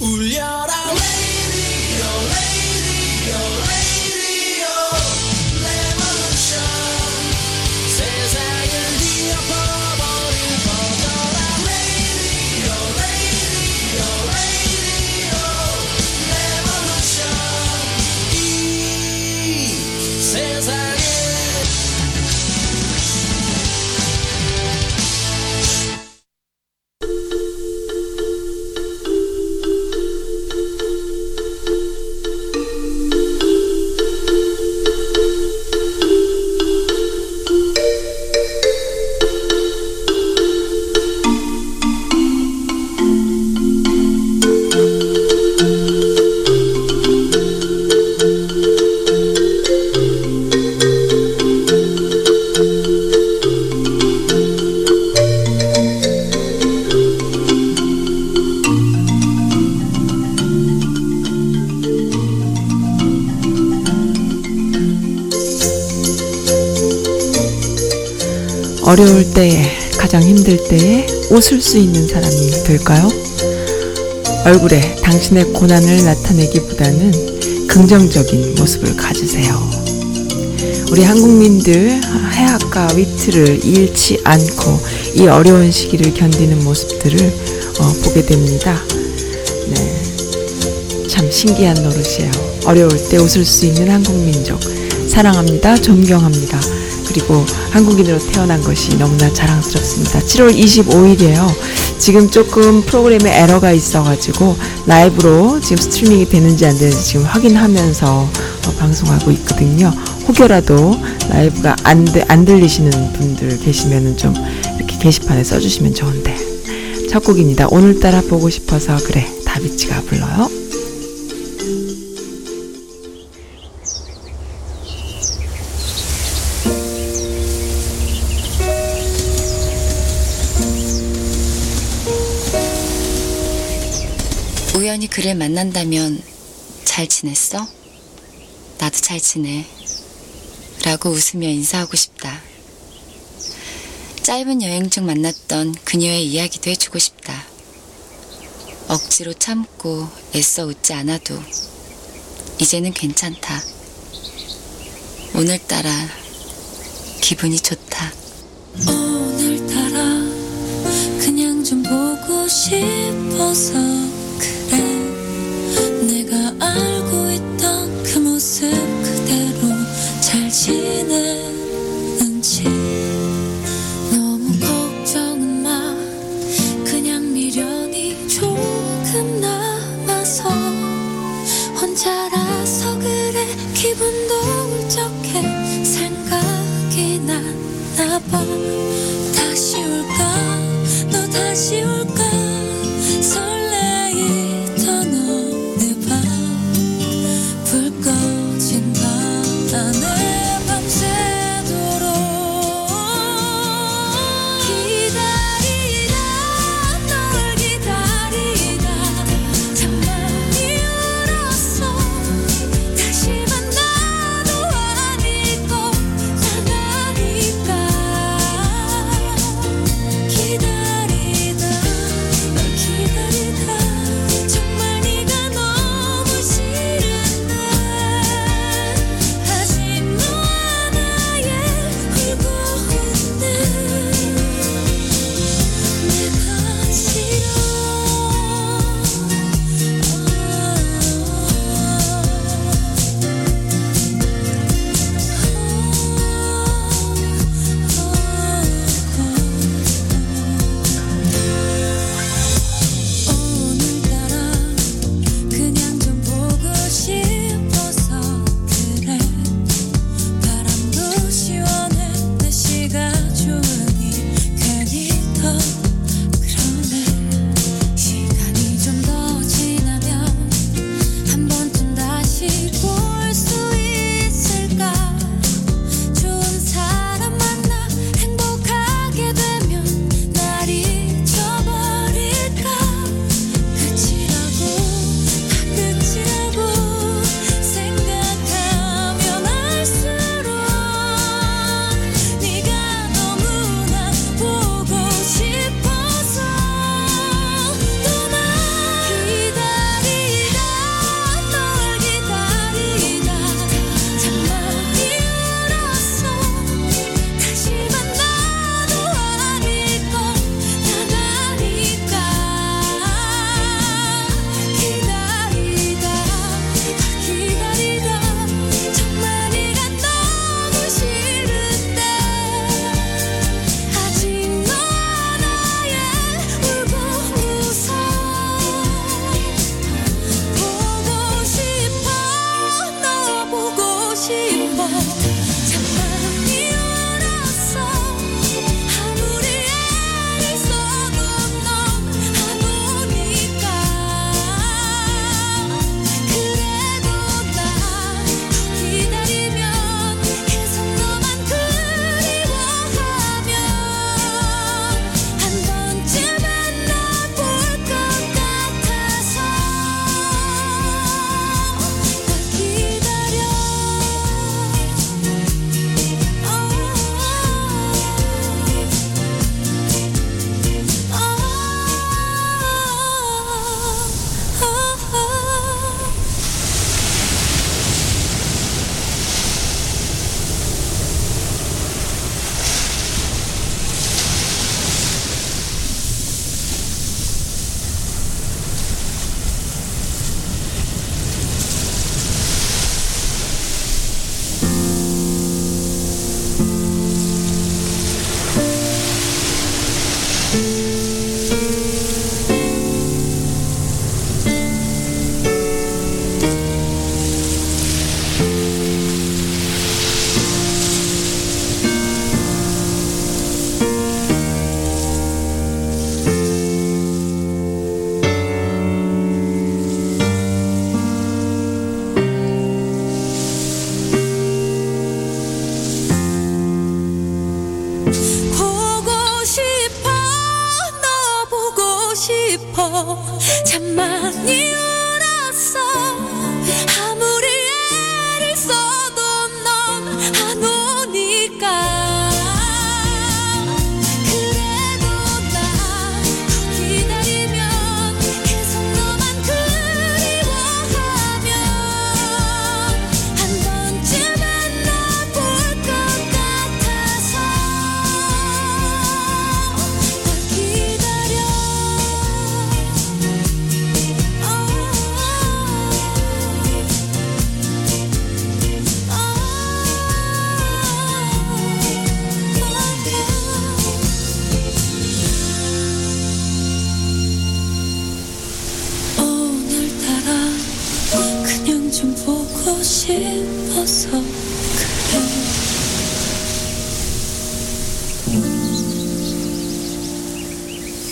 울 힘들 때에 웃을 수 있는 사람이 될까요? 얼굴에 당신의 고난을 나타내기보다는 긍정적인 모습을 가지세요. 우리 한국민들 해학과 위트를 잃지 않고 이 어려운 시기를 견디는 모습들을 어, 보게 됩니다. 네. 참 신기한 노릇이에요. 어려울 때 웃을 수 있는 한국민족. 사랑합니다. 존경합니다. 그리고 한국인으로 태어난 것이 너무나 자랑스럽습니다. 7월 25일이에요. 지금 조금 프로그램에 에러가 있어가지고 라이브로 지금 스트리밍이 되는지 안 되는지 지금 확인하면서 어, 방송하고 있거든요. 혹여라도 라이브가 안, 들- 안 들리시는 분들 계시면은 좀 이렇게 게시판에 써주시면 좋은데. 첫 곡입니다. 오늘따라 보고 싶어서 그래. 다비치가 불러요. 그를 만난다면 잘 지냈어? 나도 잘 지내. 라고 웃으며 인사하고 싶다. 짧은 여행 중 만났던 그녀의 이야기도 해주고 싶다. 억지로 참고 애써 웃지 않아도 이제는 괜찮다. 오늘따라 기분이 좋다. 오늘따라 그냥 좀 보고 싶어서 그래 알고 있던 그 모습 그대로 잘 지내는지. 너무 걱정은 마. 그냥 미련이 조금 남아서 혼자라서 그래 기분도 울적해 생각이 나나 봐. 다시 올까? 너 다시 올까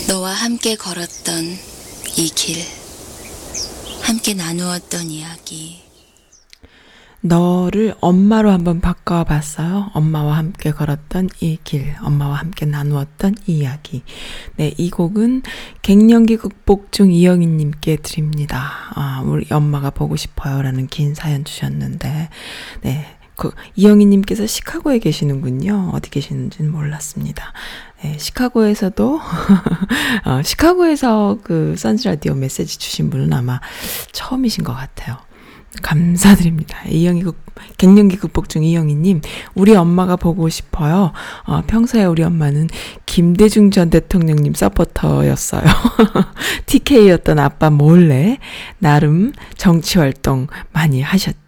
너와 함께 걸었던 이 길, 함께 나누었던 이야기. 너를 엄마로 한번 바꿔봤어요. 엄마와 함께 걸었던 이 길, 엄마와 함께 나누었던 이 이야기. 네, 이 곡은 갱년기 극복 중 이영희님께 드립니다. 아, 우리 엄마가 보고 싶어요라는 긴 사연 주셨는데, 네. 그, 이영희님께서 시카고에 계시는군요. 어디 계시는지는 몰랐습니다. 네, 시카고에서도, 어, 시카고에서 그 선즈 라디오 메시지 주신 분은 아마 처음이신 것 같아요. 감사드립니다. 이영희 극, 갱년기 극복 중 이영희님, 우리 엄마가 보고 싶어요. 어, 평소에 우리 엄마는 김대중 전 대통령님 서포터였어요. TK였던 아빠 몰래 나름 정치 활동 많이 하셨죠.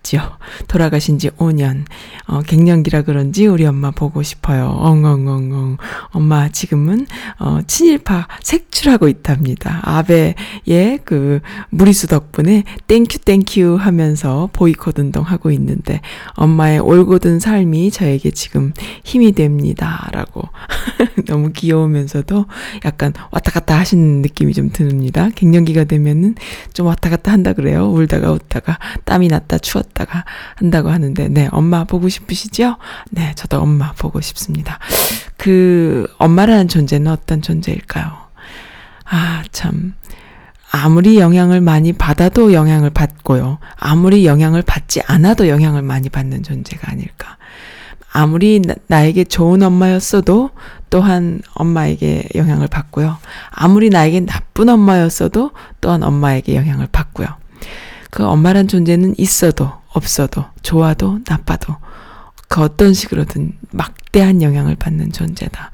돌아가신 지 5년. 어, 갱년기라 그런지 우리 엄마 보고 싶어요. 엉엉엉엉. 엄마 지금은 어, 친일파 색출하고 있답니다. 아베의 그 무리수 덕분에 thank you thank you 하면서 보이콧 운동하고 있는데 엄마의 올곧은 삶이 저에게 지금 힘이 됩니다. 라고. 너무 귀여우면서도 약간 왔다 갔다 하시는 느낌이 좀 듭니다. 갱년기가 되면은 좀 왔다 갔다 한다 그래요. 울다가 웃다가 땀이 났다 추웠다 가 한다고 하는데 네, 엄마 보고 싶으시죠? 네, 저도 엄마 보고 싶습니다. 그 엄마라는 존재는 어떤 존재일까요? 아, 참. 아무리 영향을 많이 받아도 영향을 받고요. 아무리 영향을 받지 않아도 영향을 많이 받는 존재가 아닐까. 아무리 나, 나에게 좋은 엄마였어도 또한 엄마에게 영향을 받고요. 아무리 나에게 나쁜 엄마였어도 또한 엄마에게 영향을 받고요. 그 엄마란 존재는 있어도 없어도 좋아도 나빠도 그 어떤 식으로든 막대한 영향을 받는 존재다.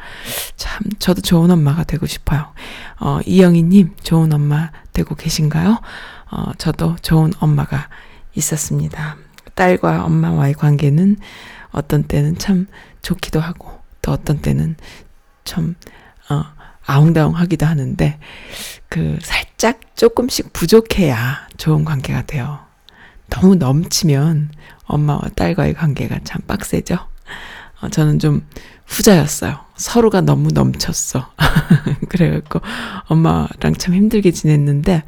참, 저도 좋은 엄마가 되고 싶어요. 어, 이영희님, 좋은 엄마 되고 계신가요? 어, 저도 좋은 엄마가 있었습니다. 딸과 엄마와의 관계는 어떤 때는 참 좋기도 하고, 또 어떤 때는 참, 어, 아웅다웅 하기도 하는데, 그, 살짝 조금씩 부족해야 좋은 관계가 돼요. 너무 넘치면 엄마와 딸과의 관계가 참 빡세죠. 어, 저는 좀 후자였어요. 서로가 너무 넘쳤어. 그래갖고 엄마랑 참 힘들게 지냈는데,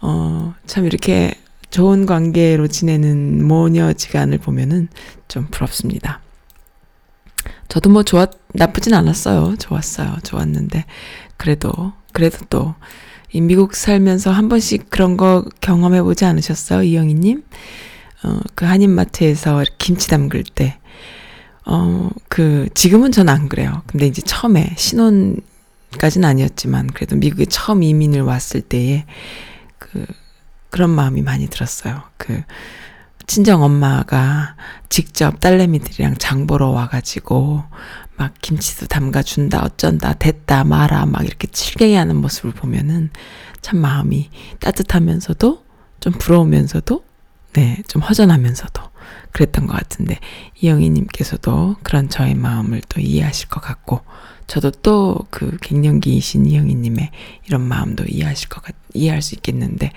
어, 참 이렇게 좋은 관계로 지내는 모녀 지간을 보면은 좀 부럽습니다. 저도 뭐 좋았, 나쁘진 않았어요. 좋았어요. 좋았는데, 그래도, 그래도 또, 이 미국 살면서 한 번씩 그런 거 경험해 보지 않으셨어요? 이영희님? 어, 그 한인마트에서 김치 담글 때, 어, 그, 지금은 전 안 그래요. 근데 이제 처음에, 신혼까지는 아니었지만, 그래도 미국에 처음 이민을 왔을 때에, 그, 그런 마음이 많이 들었어요. 그, 친정 엄마가 직접 딸내미들이랑 장 보러 와가지고, 막 김치도 담가준다, 어쩐다, 됐다, 마라, 막 이렇게 칠갱이 하는 모습을 보면은 참 마음이 따뜻하면서도 좀 부러우면서도 네, 좀 허전하면서도 그랬던 것 같은데 이영희님께서도 그런 저의 마음을 또 이해하실 것 같고 저도 또 그 갱년기이신 이영희님의 이런 마음도 이해하실 것 같, 이해할 수 있겠는데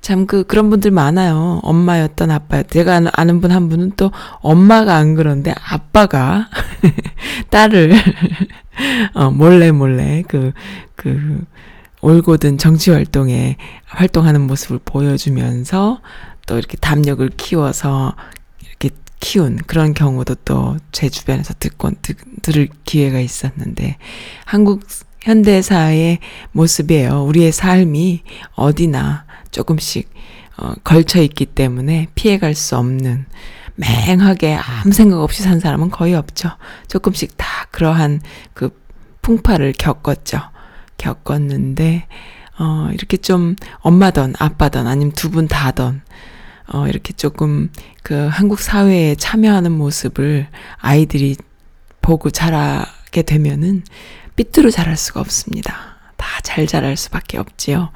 참 그 그런 분들 많아요. 엄마였던 아빠. 제가 아는- 분 한 분은 또 엄마가 안 그런데 아빠가 딸을 어 몰래 몰래 그그 올곧은 정치 활동에 활동하는 모습을 보여주면서 또 이렇게 담력을 키워서 이렇게 키운 그런 경우도 또 제 주변에서 듣곤 듣, 들을 기회가 있었는데 한국 현대사의 모습이에요. 우리의 삶이 어디나 조금씩 어, 걸쳐 있기 때문에 피해갈 수 없는 맹하게 아무 생각 없이 산 사람은 거의 없죠. 조금씩 다 그러한 그 풍파를 겪었죠. 겪었는데 어 이렇게 좀 엄마던 아빠던 아니면 두 분 다던 어 이렇게 조금 그 한국 사회에 참여하는 모습을 아이들이 보고 자라게 되면은 삐뚤어 자랄 수가 없습니다. 다 잘 자랄 수밖에 없지요.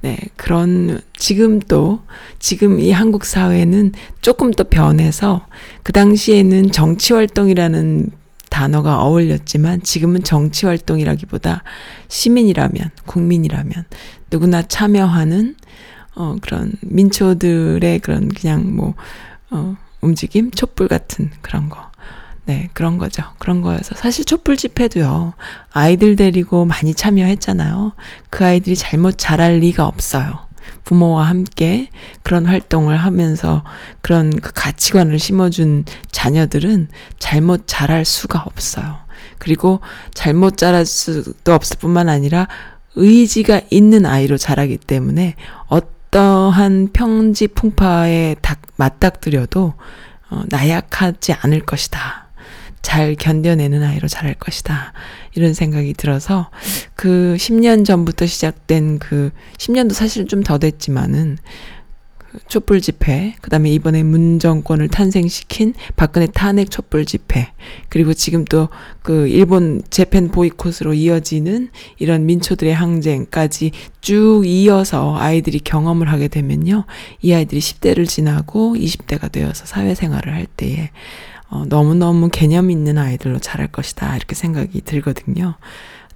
네, 그런 지금 또 지금 이 한국 사회는 조금 더 변해서 그 당시에는 정치 활동이라는 단어가 어울렸지만 지금은 정치 활동이라기보다 시민이라면 국민이라면 누구나 참여하는 어 그런 민초들의 그런 그냥 뭐 어, 움직임 촛불 같은 그런 거. 네, 그런 거죠. 그런 거여서 사실 촛불 집회도요. 아이들 데리고 많이 참여했잖아요. 그 아이들이 잘못 자랄 리가 없어요. 부모와 함께 그런 활동을 하면서 그런 그 가치관을 심어준 자녀들은 잘못 자랄 수가 없어요. 그리고 잘못 자랄 수도 없을 뿐만 아니라 의지가 있는 아이로 자라기 때문에 어떠한 평지 풍파에 닥, 맞닥뜨려도 어, 나약하지 않을 것이다. 잘 견뎌내는 아이로 자랄 것이다. 이런 생각이 들어서 그 10년 전부터 시작된 그 10년도 사실 좀 더 됐지만은 그 촛불 집회, 그 다음에 이번에 문정권을 탄생시킨 박근혜 탄핵 촛불 집회, 그리고 지금 또 그 일본 재팬 보이콧으로 이어지는 이런 민초들의 항쟁까지 쭉 이어서 아이들이 경험을 하게 되면요. 이 아이들이 10대를 지나고 20대가 되어서 사회생활을 할 때에 어, 너무너무 개념 있는 아이들로 자랄 것이다. 이렇게 생각이 들거든요.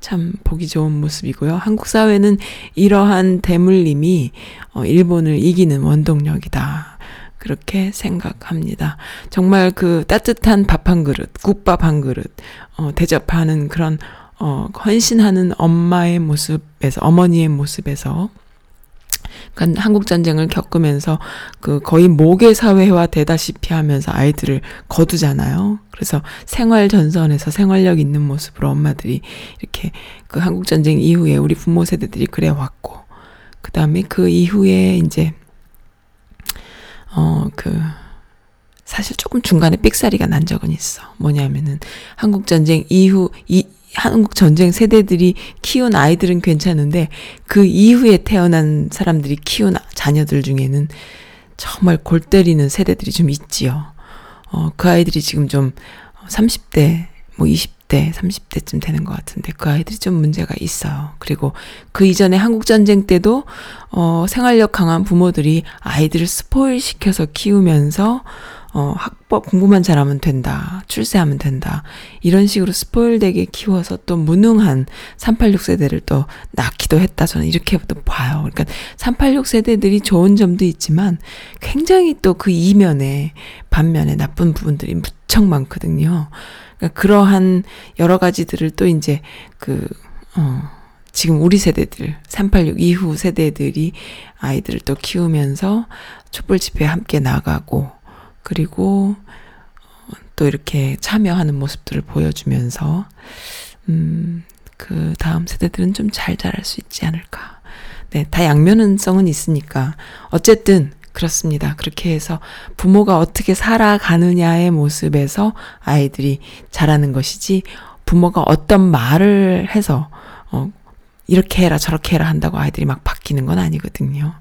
참 보기 좋은 모습이고요. 한국 사회는 이러한 대물림이 어, 일본을 이기는 원동력이다. 그렇게 생각합니다. 정말 그 따뜻한 밥 한 그릇, 국밥 한 그릇, 어, 대접하는 그런, 어, 헌신하는 엄마의 모습에서, 어머니의 모습에서 한국 전쟁을 겪으면서 그 거의 모계 사회화 되다시피 하면서 아이들을 거두잖아요. 그래서 생활 전선에서 생활력 있는 모습으로 엄마들이 이렇게 그 한국 전쟁 이후에 우리 부모 세대들이 그래 왔고 그다음에 그 이후에 이제 어 그 사실 조금 중간에 삑사리가 난 적은 있어. 뭐냐면은 한국 전쟁 이후 이 한국 전쟁 세대들이 키운 아이들은 괜찮은데 그 이후에 태어난 사람들이 키운 자녀들 중에는 정말 골 때리는 세대들이 좀 있지요. 어, 그 아이들이 지금 좀 30대, 뭐 20대, 30대쯤 되는 것 같은데 그 아이들이 좀 문제가 있어요. 그리고 그 이전에 한국 전쟁 때도 어, 생활력 강한 부모들이 아이들을 스포일 시켜서 키우면서 어, 학법 공부만 잘하면 된다. 출세하면 된다. 이런 식으로 스포일되게 키워서 또 무능한 386 세대를 또 낳기도 했다. 저는 이렇게 또 봐요. 그러니까 386 세대들이 좋은 점도 있지만 굉장히 또 그 이면에 반면에 나쁜 부분들이 무척 많거든요. 그러니까 그러한 여러 가지들을 또 이제 그, 어, 지금 우리 세대들, 386 이후 세대들이 아이들을 또 키우면서 촛불 집회에 함께 나가고, 그리고 또 이렇게 참여하는 모습들을 보여주면서 음, 그 다음 세대들은 좀 잘 자랄 수 있지 않을까. 네, 다 양면성은 있으니까 어쨌든 그렇습니다. 그렇게 해서 부모가 어떻게 살아가느냐의 모습에서 아이들이 자라는 것이지 부모가 어떤 말을 해서 어 이렇게 해라 저렇게 해라 한다고 아이들이 막 바뀌는 건 아니거든요.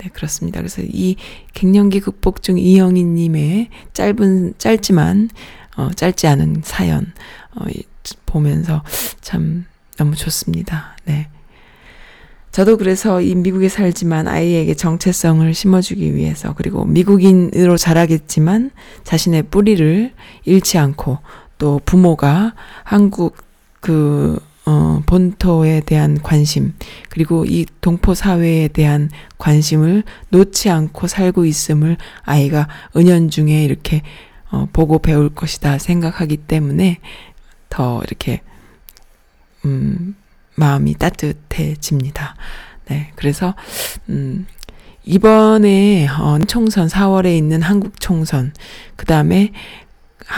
네, 그렇습니다. 그래서 이 갱년기 극복 중 이영희님의 짧은, 짧지만, 어, 짧지 않은 사연, 어, 이, 보면서 참 너무 좋습니다. 네. 저도 그래서 이 미국에 살지만 아이에게 정체성을 심어주기 위해서 그리고 미국인으로 자라겠지만 자신의 뿌리를 잃지 않고 또 부모가 한국 그 어, 본토에 대한 관심, 그리고 이 동포 사회에 대한 관심을 놓지 않고 살고 있음을 아이가 은연중에 이렇게 어, 보고 배울 것이다 생각하기 때문에 더 이렇게, 음, 마음이 따뜻해집니다. 네. 그래서, 음, 이번에, 어, 총선, 4월에 있는 한국 총선, 그 다음에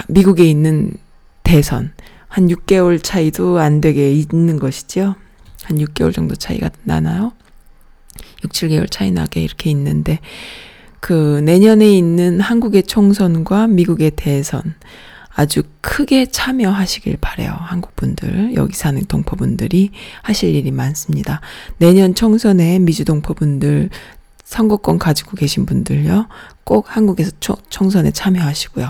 미국에 있는 대선, 한 6개월 차이도 안 되게 있는 것이죠. 한 6개월 정도 차이가 나나요? 6, 7개월 차이 나게 이렇게 있는데 그 내년에 있는 한국의 총선과 미국의 대선 아주 크게 참여하시길 바래요. 한국 분들, 여기 사는 동포분들이 하실 일이 많습니다. 내년 총선에 미주 동포분들 선거권 가지고 계신 분들요. 꼭 한국에서 초, 총선에 참여하시고요.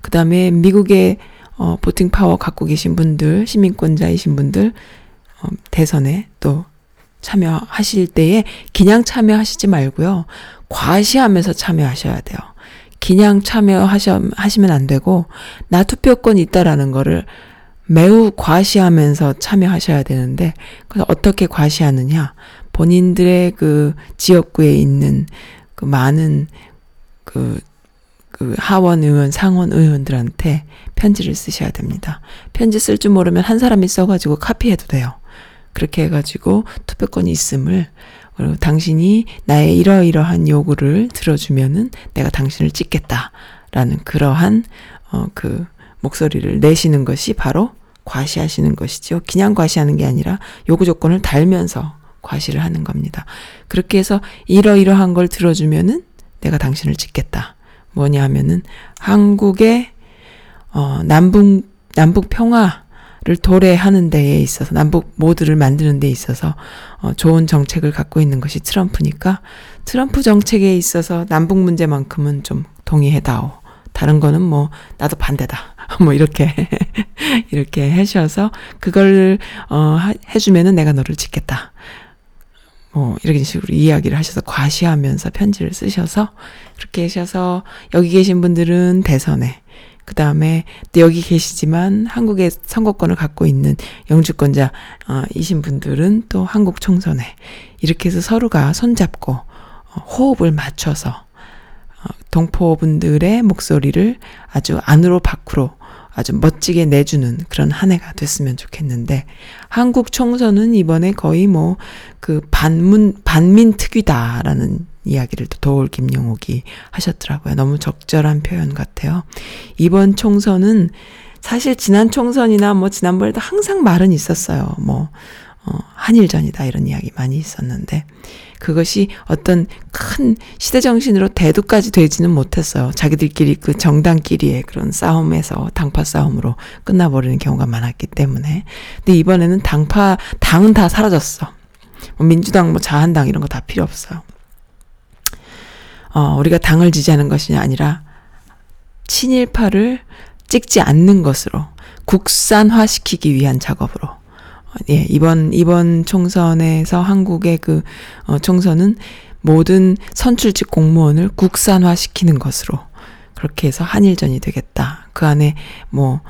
그 다음에 미국의 어, 보팅 파워 갖고 계신 분들, 시민권자이신 분들, 어, 대선에 또 참여하실 때에 그냥 참여하시지 말고요. 과시하면서 참여하셔야 돼요. 그냥 참여하시면 안 되고, 나 투표권 있다라는 거를 매우 과시하면서 참여하셔야 되는데, 그래서 어떻게 과시하느냐. 본인들의 그 지역구에 있는 그 많은 그, 그 하원 의원, 상원 의원들한테 편지를 쓰셔야 됩니다. 편지 쓸 줄 모르면 한 사람이 써가지고 카피해도 돼요. 그렇게 해가지고 투표권이 있음을 그리고 당신이 나의 이러이러한 요구를 들어주면은 내가 당신을 찍겠다라는 그러한 어 그 목소리를 내시는 것이 바로 과시하시는 것이죠. 그냥 과시하는 게 아니라 요구 조건을 달면서 과시를 하는 겁니다. 그렇게 해서 이러이러한 걸 들어주면은 내가 당신을 찍겠다. 뭐냐 하면은 한국의 어 남북 남북 평화를 도래하는 데에 있어서 남북 모두를 만드는 데 있어서 어 좋은 정책을 갖고 있는 것이 트럼프니까 트럼프 정책에 있어서 남북 문제만큼은 좀 동의해다오. 다른 거는 뭐 나도 반대다. 뭐 이렇게 이렇게 하셔서 그걸 어 해주면은 내가 너를 짓겠다. 뭐 이런 식으로 이야기를 하셔서 과시하면서 편지를 쓰셔서 그렇게 하셔서 여기 계신 분들은 대선에 그 다음에 또 여기 계시지만 한국의 선거권을 갖고 있는 영주권자 어, 이신 분들은 또 한국 총선에 이렇게 해서 서로가 손잡고 어, 호흡을 맞춰서 어, 동포분들의 목소리를 아주 안으로 밖으로 아주 멋지게 내주는 그런 한 해가 됐으면 좋겠는데 한국 총선은 이번에 거의 뭐 그 반문 반민 특위다라는 이야기를 또 도올 김용옥이 하셨더라고요. 너무 적절한 표현 같아요. 이번 총선은 사실 지난 총선이나 뭐 지난번에도 항상 말은 있었어요. 뭐 어, 한일전이다 이런 이야기 많이 있었는데 그것이 어떤 큰 시대 정신으로 대두까지 되지는 못했어요. 자기들끼리 그 정당끼리의 그런 싸움에서 당파 싸움으로 끝나버리는 경우가 많았기 때문에. 근데 이번에는 당파 당은 다 사라졌어. 뭐 민주당 뭐 자한당 이런 거 다 필요 없어요. 어, 우리가 당을 지지하는 것이 아니라 친일파를 찍지 않는 것으로 국산화시키기 위한 작업으로 예, 이번, 이번 총선에서 한국의 그, 어, 총선은 모든 선출직 공무원을 국산화 시키는 것으로 그렇게 해서 한일전이 되겠다. 그 안에 뭐,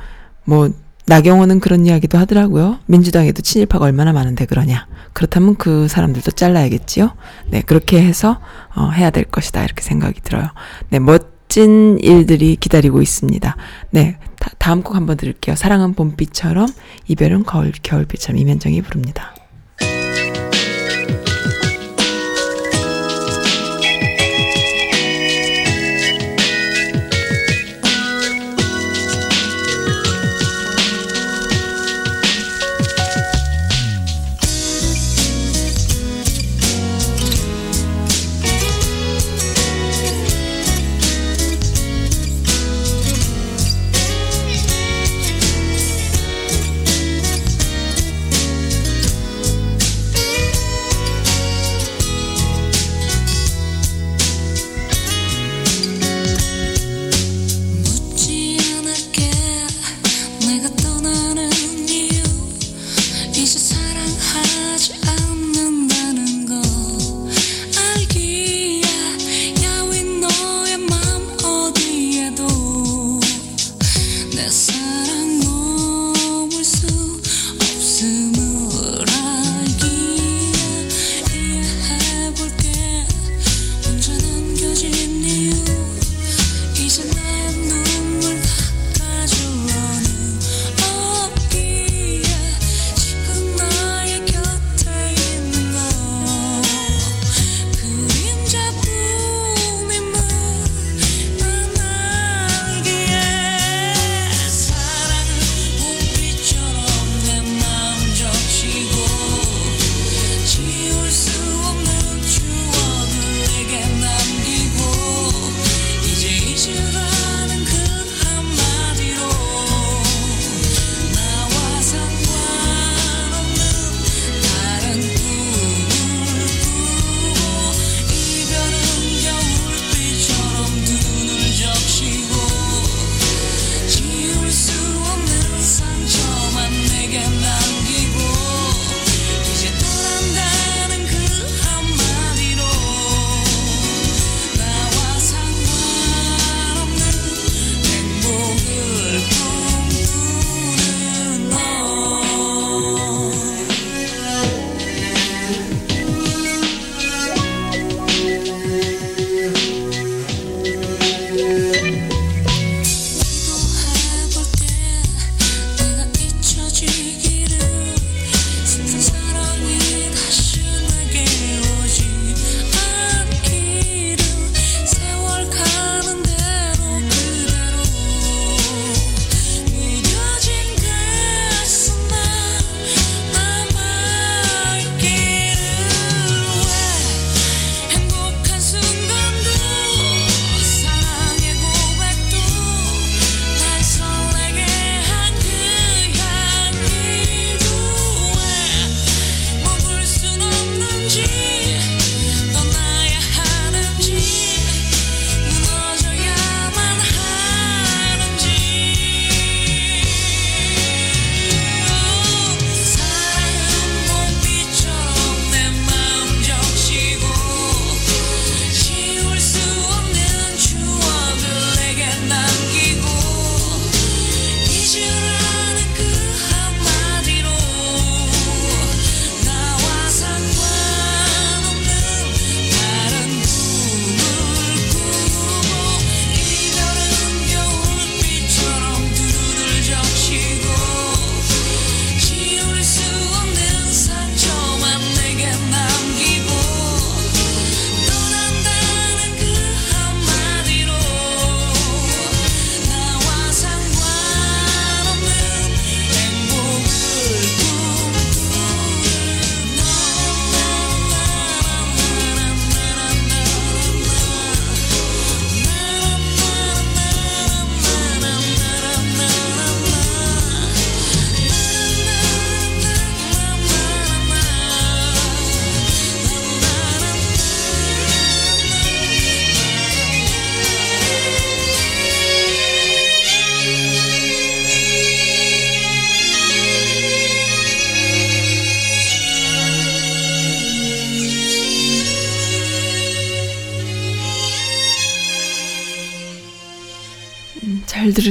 뭐, 나경원은 그런 이야기도 하더라고요. 민주당에도 친일파가 얼마나 많은데 그러냐. 그렇다면 그 사람들도 잘라야겠지요. 네, 그렇게 해서, 어, 해야 될 것이다. 이렇게 생각이 들어요. 네, 멋진 일들이 기다리고 있습니다. 네, 다, 다음 곡 한번 들을게요. 사랑은 봄비처럼, 이별은 거울, 겨울비처럼 이면정이 부릅니다.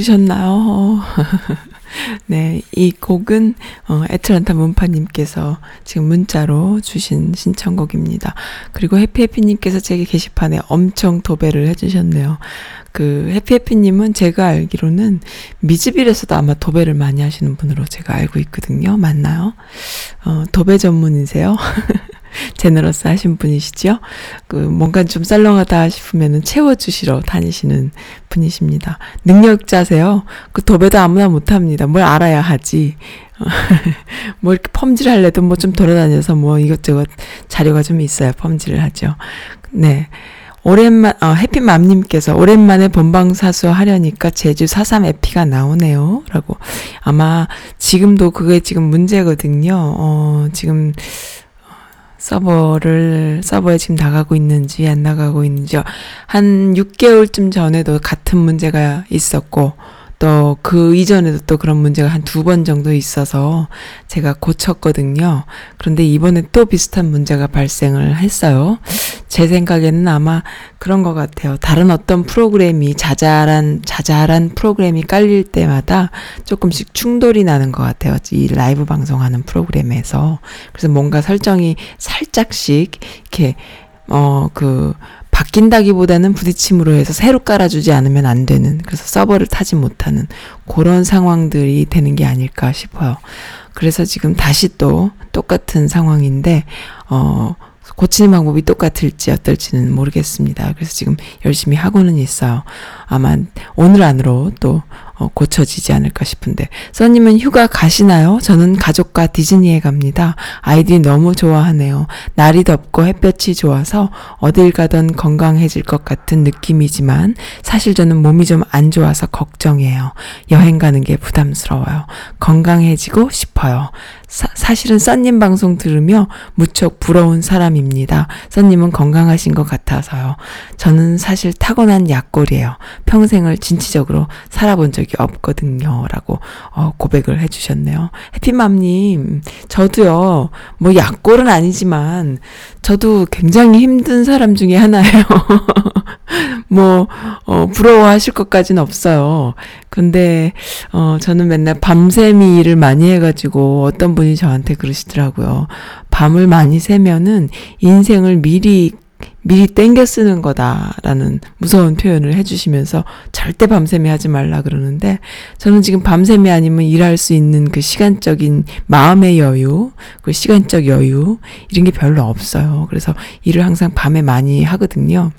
들으셨나요? 네, 이 곡은 어, 애틀란타 문파님께서 지금 문자로 주신 신청곡입니다. 그리고 해피해피님께서 제게 게시판에 엄청 도배를 해주셨네요. 그 해피해피님은 제가 알기로는 미즈빌에서도 아마 도배를 많이 하시는 분으로 제가 알고 있거든요. 맞나요? 어, 도배 전문이세요? 제너러스 하신 분이시죠? 그, 뭔가 좀 썰렁하다 싶으면은 채워주시러 다니시는 분이십니다. 능력자세요? 그 도배도 아무나 못합니다. 뭘 알아야 하지. 뭐 이렇게 펌질 할래도 뭐 좀 돌아다녀서 뭐 이것저것 자료가 좀 있어야 펌질을 하죠. 네. 오랜만, 어, 해피맘님께서 오랜만에 본방사수 하려니까 제주 4.3 에피가 나오네요. 라고. 아마 지금도 그게 지금 문제거든요. 어, 지금 서버를, 서버에 지금 나가고 있는지 안 나가고 있는지 한 6개월쯤 전에도 같은 문제가 있었고 또 그 이전에도 또 그런 문제가 한 두 번 정도 있어서 제가 고쳤거든요. 그런데 이번에 또 비슷한 문제가 발생을 했어요. 제 생각에는 아마 그런 것 같아요. 다른 어떤 프로그램이 자잘한, 자잘한 프로그램이 깔릴 때마다 조금씩 충돌이 나는 것 같아요. 이 라이브 방송하는 프로그램에서. 그래서 뭔가 설정이 살짝씩 이렇게, 어, 그, 바뀐다기보다는 부딪힘으로 해서 새로 깔아주지 않으면 안 되는, 그래서 서버를 타지 못하는 그런 상황들이 되는 게 아닐까 싶어요. 그래서 지금 다시 또 똑같은 상황인데, 어, 고치는 방법이 똑같을지 어떨지는 모르겠습니다. 그래서 지금 열심히 하고는 있어요. 아마 오늘 안으로 또 어, 고쳐지지 않을까 싶은데. 써님은 휴가 가시나요? 저는 가족과 디즈니에 갑니다. 아이들이 너무 좋아하네요. 날이 덥고 햇볕이 좋아서 어딜 가든 건강해질 것 같은 느낌이지만 사실 저는 몸이 좀 안 좋아서 걱정이에요. 여행 가는 게 부담스러워요. 건강해지고 싶어요. 사, 사실은 써님 방송 들으며 무척 부러운 사람입니다. 써님은 건강하신 것 같아서요. 저는 사실 타고난 약골이에요. 평생을 진취적으로 살아본 적이 없거든요. 라고 어, 고백을 해주셨네요. 해피맘님, 저도요, 뭐 약골은 아니지만, 저도 굉장히 힘든 사람 중에 하나예요. 뭐, 어, 부러워하실 것까지는 없어요. 근데, 어, 저는 맨날 밤샘이 일을 많이 해가지고 어떤 분이 저한테 그러시더라고요. 밤을 많이 새면은 인생을 미리 미리 땡겨 쓰는 거다라는 무서운 표현을 해주시면서 절대 밤샘이 하지 말라 그러는데 저는 지금 밤샘이 아니면 일할 수 있는 그 시간적인 마음의 여유, 그 시간적 여유 이런 게 별로 없어요. 그래서 일을 항상 밤에 많이 하거든요.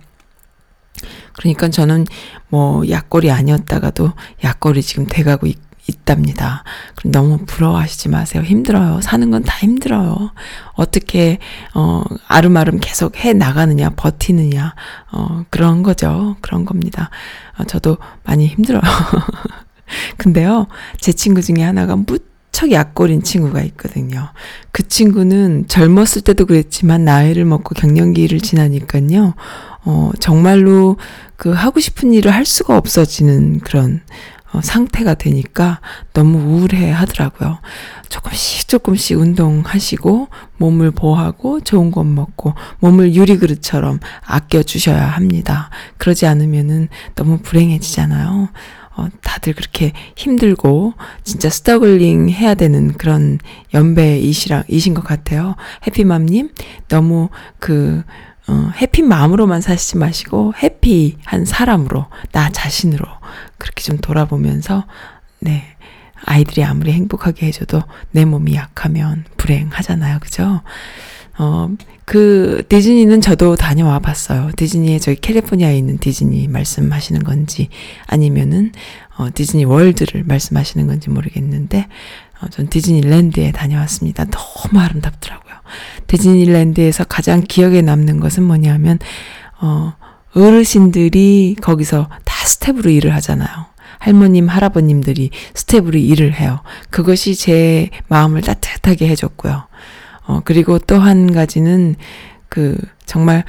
그러니까 저는 뭐 약골이 아니었다가도 약골이 지금 돼가고 있, 있답니다. 그럼 너무 부러워하시지 마세요. 힘들어요. 사는 건 다 힘들어요. 어떻게, 어, 아름아름 계속 해 나가느냐, 버티느냐, 어, 그런 거죠. 그런 겁니다. 어, 저도 많이 힘들어요. 근데요, 제 친구 중에 하나가 무척 약골인 친구가 있거든요. 그 친구는 젊었을 때도 그랬지만 나이를 먹고 경년기를 지나니까요, 어, 정말로 그 하고 싶은 일을 할 수가 없어지는 그런 어, 상태가 되니까 너무 우울해 하더라고요. 조금씩 조금씩 운동하시고 몸을 보호하고 좋은 것 먹고 몸을 유리그릇처럼 아껴 주셔야 합니다. 그러지 않으면은 너무 불행해지잖아요. 어, 다들 그렇게 힘들고 진짜 스터글링 해야 되는 그런 연배이시라 이신 것 같아요. 해피맘님 너무 그 어, 해피 마음으로만 사시지 마시고 해피한 사람으로 나 자신으로 그렇게 좀 돌아보면서 네 아이들이 아무리 행복하게 해줘도 내 몸이 약하면 불행하잖아요, 그죠? 어, 그 디즈니는 저도 다녀와 봤어요. 디즈니에 저기 캘리포니아에 있는 디즈니 말씀하시는 건지 아니면은 어, 디즈니 월드를 말씀하시는 건지 모르겠는데 어, 전 디즈니랜드에 다녀왔습니다. 너무 아름답더라고요. 디즈니랜드에서 가장 기억에 남는 것은 뭐냐면 어, 어르신들이 거기서 다 스태프로 일을 하잖아요. 할머님, 할아버님들이 스태프로 일을 해요. 그것이 제 마음을 따뜻하게 해줬고요. 어, 그리고 또 한 가지는 그 정말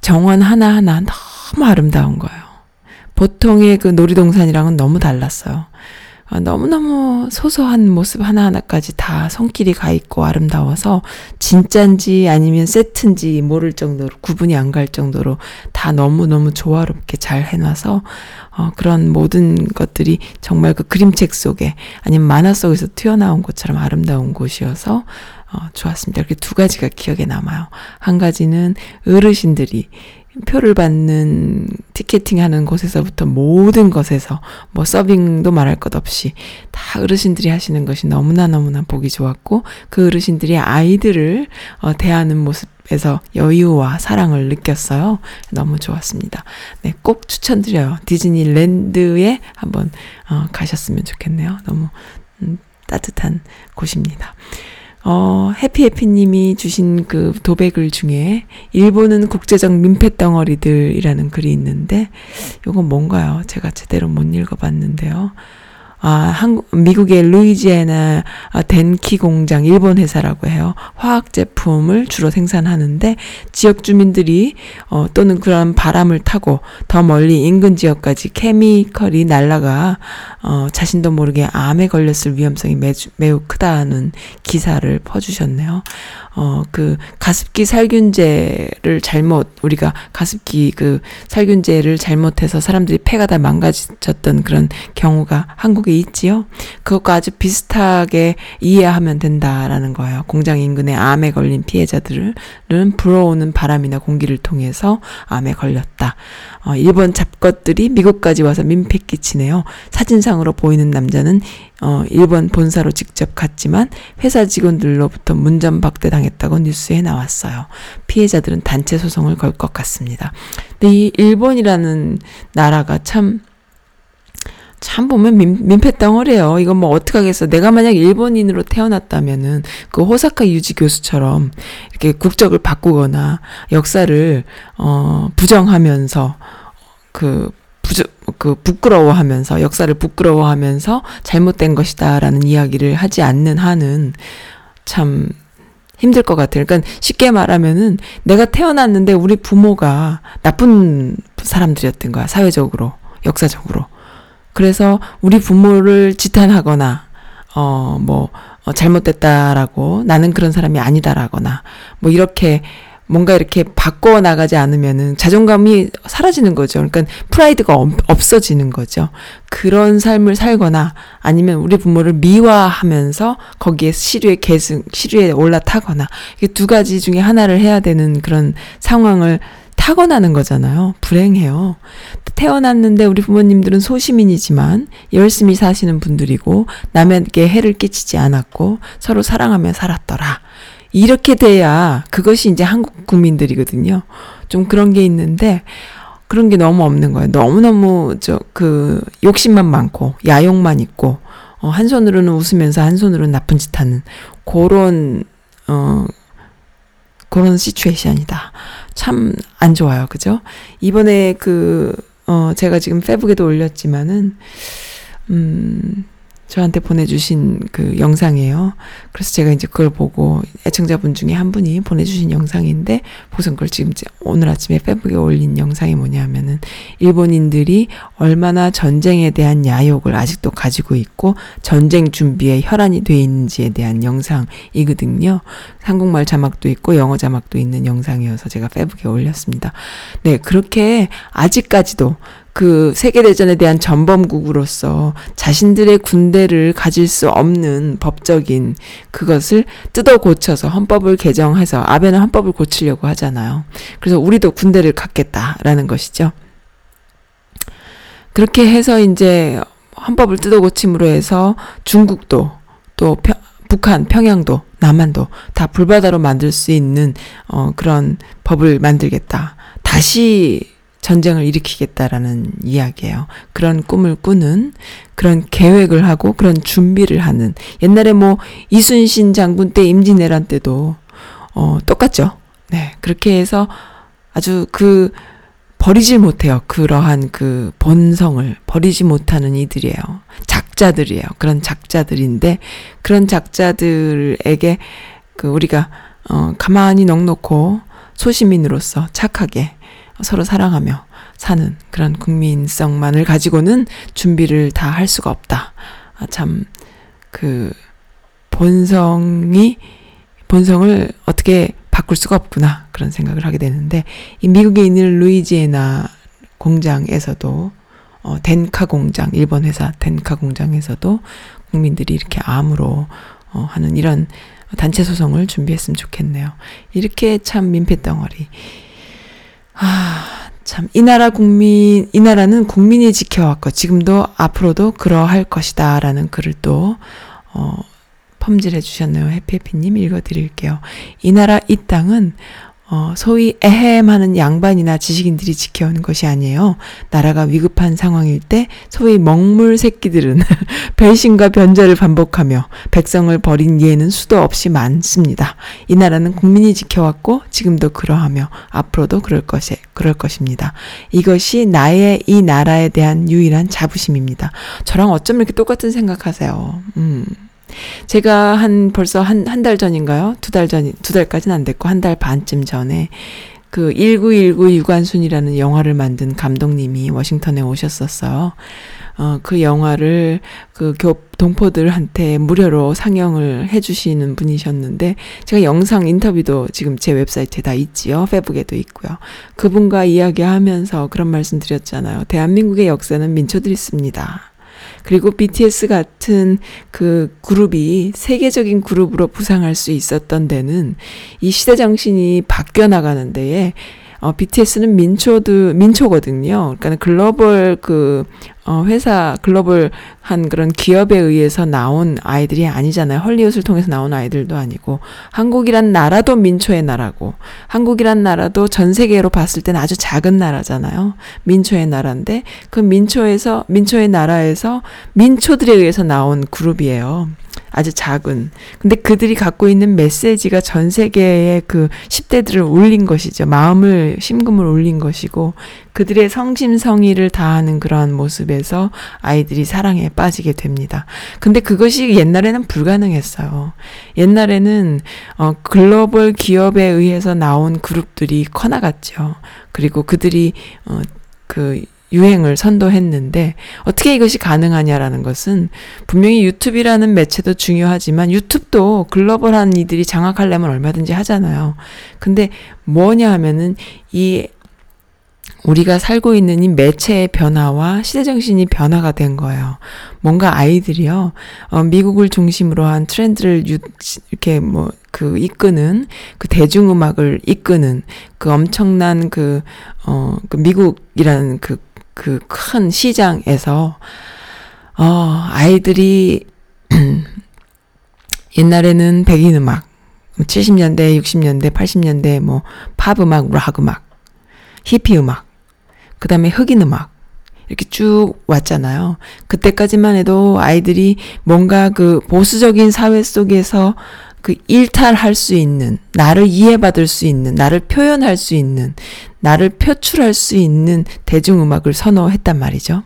정원 하나하나 너무 아름다운 거예요. 보통의 그 놀이동산이랑은 너무 달랐어요. 어, 너무너무 소소한 모습 하나하나까지 다 손길이 가 있고 아름다워서 진짠지 아니면 세트인지 모를 정도로 구분이 안 갈 정도로 다 너무너무 조화롭게 잘 해놔서 어, 그런 모든 것들이 정말 그 그림책 속에 아니면 만화 속에서 튀어나온 것처럼 아름다운 곳이어서 어, 좋았습니다. 이렇게 두 가지가 기억에 남아요. 한 가지는 어르신들이 표를 받는 티켓팅 하는 곳에서부터 모든 것에서 뭐 서빙도 말할 것 없이 다 어르신들이 하시는 것이 너무나 너무나 보기 좋았고 그 어르신들이 아이들을 어, 대하는 모습에서 여유와 사랑을 느꼈어요. 너무 좋았습니다. 네, 꼭 추천드려요. 디즈니랜드에 한번 어, 가셨으면 좋겠네요. 너무 음, 따뜻한 곳입니다. 어, 해피해피님이 주신 그 도배글 중에 일본은 국제적 민폐 덩어리들이라는 글이 있는데 요건 뭔가요? 제가 제대로 못 읽어봤는데요. 아, 한국, 미국의 루이지애나 아, 덴키 공장 일본 회사라고 해요. 화학 제품을 주로 생산하는데 지역 주민들이 어, 또는 그런 바람을 타고 더 멀리 인근 지역까지 케미컬이 날라가 어, 자신도 모르게 암에 걸렸을 위험성이 매주, 매우 크다는 기사를 퍼주셨네요. 어, 그 가습기 살균제를 잘못 우리가 가습기 그 살균제를 잘못해서 사람들이 폐가 다 망가졌던 그런 경우가 한국에 있지요. 그것과 아주 비슷하게 이해하면 된다라는 거예요. 공장 인근에 암에 걸린 피해자들은 불어오는 바람이나 공기를 통해서 암에 걸렸다. 어, 일본 잡것들이 미국까지 와서 민폐 끼치네요. 사진상 으로 보이는 남자는 어, 일본 본사로 직접 갔지만 회사 직원들로부터 문전박대 당했다고 뉴스에 나왔어요. 피해자들은 단체 소송을 걸 것 같습니다. 근데 이 일본이라는 나라가 참, 참 보면 민, 민폐 덩어리예요. 이거 뭐 어떡하겠어. 내가 만약 일본인으로 태어났다면은 그 호사카 유지 교수처럼 이렇게 국적을 바꾸거나 역사를 어 부정하면서 그 부정 그 부끄러워하면서 역사를 부끄러워하면서 잘못된 것이다라는 이야기를 하지 않는 한은 참 힘들 것 같아요. 그러니까 쉽게 말하면은 내가 태어났는데 우리 부모가 나쁜 사람들이었던 거야. 사회적으로, 역사적으로. 그래서 우리 부모를 지탄하거나 어뭐 어, 잘못됐다라고 나는 그런 사람이 아니다라거나 뭐 이렇게 뭔가 이렇게 바꿔 나가지 않으면은 자존감이 사라지는 거죠. 그러니까 프라이드가 없- 없어지는 거죠. 그런 삶을 살거나 아니면 우리 부모를 미화하면서 거기에 시류에 계승, 시류에 올라타거나 이게 두 가지 중에 하나를 해야 되는 그런 상황을 타고나는 거잖아요. 불행해요. 태어났는데 우리 부모님들은 소시민이지만 열심히 사시는 분들이고 남에게 해를 끼치지 않았고 서로 사랑하며 살았더라. 이렇게 돼야 그것이 이제 한국 국민들이거든요. 좀 그런 게 있는데 그런 게 너무 없는 거예요. 너무너무 저 그 욕심만 많고 야욕만 있고 어, 한 손으로는 웃으면서 한 손으로는 나쁜 짓 하는 그런 어 그런 시츄에이션이다. 참 안 좋아요. 그죠? 이번에 그, 어, 제가 지금 페북에도 올렸지만은, 음, 저한테 보내주신 그 영상이에요. 그래서 제가 이제 그걸 보고 애청자분 중에 한 분이 보내주신 영상인데, 보선 그걸 지금 오늘 아침에 페북에 올린 영상이 뭐냐면은, 일본인들이 얼마나 전쟁에 대한 야욕을 아직도 가지고 있고, 전쟁 준비에 혈안이 돼 있는지에 대한 영상이거든요. 한국말 자막도 있고 영어 자막도 있는 영상이어서 제가 페북에 올렸습니다. 네, 그렇게 아직까지도 그 세계대전에 대한 전범국으로서 자신들의 군대를 가질 수 없는 법적인 그것을 뜯어 고쳐서 헌법을 개정해서 아베는 헌법을 고치려고 하잖아요. 그래서 우리도 군대를 갖겠다라는 것이죠. 그렇게 해서 이제 헌법을 뜯어 고침으로 해서 중국도 또 평- 북한, 평양도, 남한도 다 불바다로 만들 수 있는 어 그런 법을 만들겠다. 다시 전쟁을 일으키겠다라는 이야기예요. 그런 꿈을 꾸는 그런 계획을 하고 그런 준비를 하는 옛날에 뭐 이순신 장군 때 임진왜란 때도 어 똑같죠. 네. 그렇게 해서 아주 그 버리질 못해요. 그러한 그 본성을 버리지 못하는 이들이에요. 작자들이에요. 그런 작자들인데 그런 작자들에게 그 우리가 어 가만히 넉넉고 소시민으로서 착하게 서로 사랑하며 사는 그런 국민성만을 가지고는 준비를 다 할 수가 없다. 아, 참, 그, 본성이, 본성을 어떻게 바꿀 수가 없구나. 그런 생각을 하게 되는데, 이 미국에 있는 루이지애나 공장에서도, 어, 덴카 공장, 일본 회사 덴카 공장에서도 국민들이 이렇게 암으로, 어, 하는 이런 단체 소송을 준비했으면 좋겠네요. 이렇게 참 민폐 덩어리. 아, 참, 이 나라 국민, 이 나라는 국민이 지켜왔고, 지금도 앞으로도 그러할 것이다. 라는 글을 또, 어, 펌질해 주셨네요. 해피해피님 읽어드릴게요. 이 나라, 이 땅은, 어, 소위 에헴 하는 양반이나 지식인들이 지켜온 것이 아니에요. 나라가 위급한 상황일 때 소위 먹물 새끼들은 배신과 변절을 반복하며 백성을 버린 예는 수도 없이 많습니다. 이 나라는 국민이 지켜왔고 지금도 그러하며 앞으로도 그럴 것이 그럴 것입니다. 이것이 나의 이 나라에 대한 유일한 자부심입니다. 저랑 어쩜 이렇게 똑같은 생각하세요. 음. 제가 한 벌써 한 한 달 전인가요? 두 달 전, 두 달까지는 안 됐고 한 달 반쯤 전에 그 1919 유관순이라는 영화를 만든 감독님이 워싱턴에 오셨었어요. 어, 그 영화를 그 교, 동포들한테 무료로 상영을 해주시는 분이셨는데, 제가 영상 인터뷰도 지금 제 웹사이트에 다 있지요. 페북에도 있고요. 그분과 이야기하면서 그런 말씀 드렸잖아요. 대한민국의 역사는 민초들이 씁니다. 그리고 BTS 같은 그 그룹이 세계적인 그룹으로 부상할 수 있었던 데는 이 시대 정신이 바뀌어 나가는 데에 어, BTS는 민초드, 민초거든요. 그러니까 글로벌 그, 어, 회사, 글로벌 한 그런 기업에 의해서 나온 아이들이 아니잖아요. 헐리우드를 통해서 나온 아이들도 아니고. 한국이란 나라도 민초의 나라고. 한국이란 나라도 전 세계로 봤을 때는 아주 작은 나라잖아요. 민초의 나라인데, 그 민초에서, 민초의 나라에서 민초들에 의해서 나온 그룹이에요. 아주 작은. 근데 그들이 갖고 있는 메시지가 전 세계의 그 10대들을 울린 것이죠. 마음을, 심금을 울린 것이고, 그들의 성심성의를 다하는 그러한 모습에서 아이들이 사랑에 빠지게 됩니다. 근데 그것이 옛날에는 불가능했어요. 옛날에는, 어, 글로벌 기업에 의해서 나온 그룹들이 커나갔죠. 그리고 그들이, 어, 그, 유행을 선도했는데 어떻게 이것이 가능하냐라는 것은 분명히 유튜브라는 매체도 중요하지만 유튜브도 글로벌한 이들이 장악하려면 얼마든지 하잖아요. 근데 뭐냐 하면은 이 우리가 살고 있는 이 매체의 변화와 시대정신이 변화가 된 거예요. 뭔가 아이들이요, 어, 미국을 중심으로 한 트렌드를 유, 이렇게 뭐, 그 이끄는, 그 대중음악을 이끄는 그 엄청난 그, 어, 그 미국이라는 그, 그 큰 시장에서, 어, 아이들이 옛날에는 백인 음악, 70년대, 60년대, 80년대 뭐, 팝 음악, 락 음악, 히피 음악, 그 다음에 흑인 음악, 이렇게 쭉 왔잖아요. 그때까지만 해도 아이들이 뭔가 그 보수적인 사회 속에서 그 일탈할 수 있는, 나를 이해받을 수 있는, 나를 표현할 수 있는, 나를 표출할 수 있는 대중음악을 선호했단 말이죠.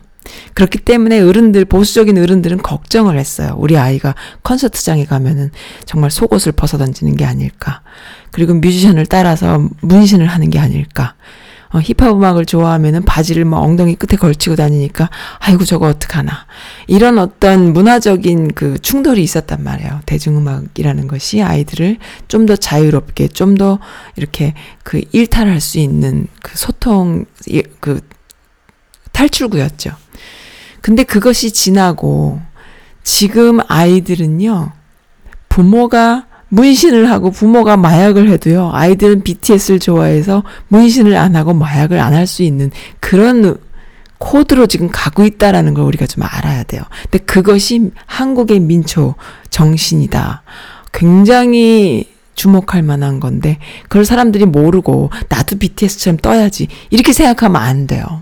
그렇기 때문에 어른들, 보수적인 어른들은 걱정을 했어요. 우리 아이가 콘서트장에 가면은 정말 속옷을 벗어던지는 게 아닐까. 그리고 뮤지션을 따라서 문신을 하는 게 아닐까. 어, 힙합 음악을 좋아하면은 바지를 뭐 엉덩이 끝에 걸치고 다니니까 아이고 저거 어떡하나. 이런 어떤 문화적인 그 충돌이 있었단 말이에요. 대중음악이라는 것이 아이들을 좀 더 자유롭게 좀 더 이렇게 그 일탈할 수 있는 그 소통 이- 그 탈출구였죠. 근데 그것이 지나고 지금 아이들은요 부모가 문신을 하고 부모가 마약을 해도요, 아이들은 BTS를 좋아해서 문신을 안 하고 마약을 안 할 수 있는 그런 코드로 지금 가고 있다라는 걸 우리가 좀 알아야 돼요. 근데 그것이 한국의 민초 정신이다. 굉장히 주목할 만한 건데, 그걸 사람들이 모르고, 나도 BTS처럼 떠야지. 이렇게 생각하면 안 돼요.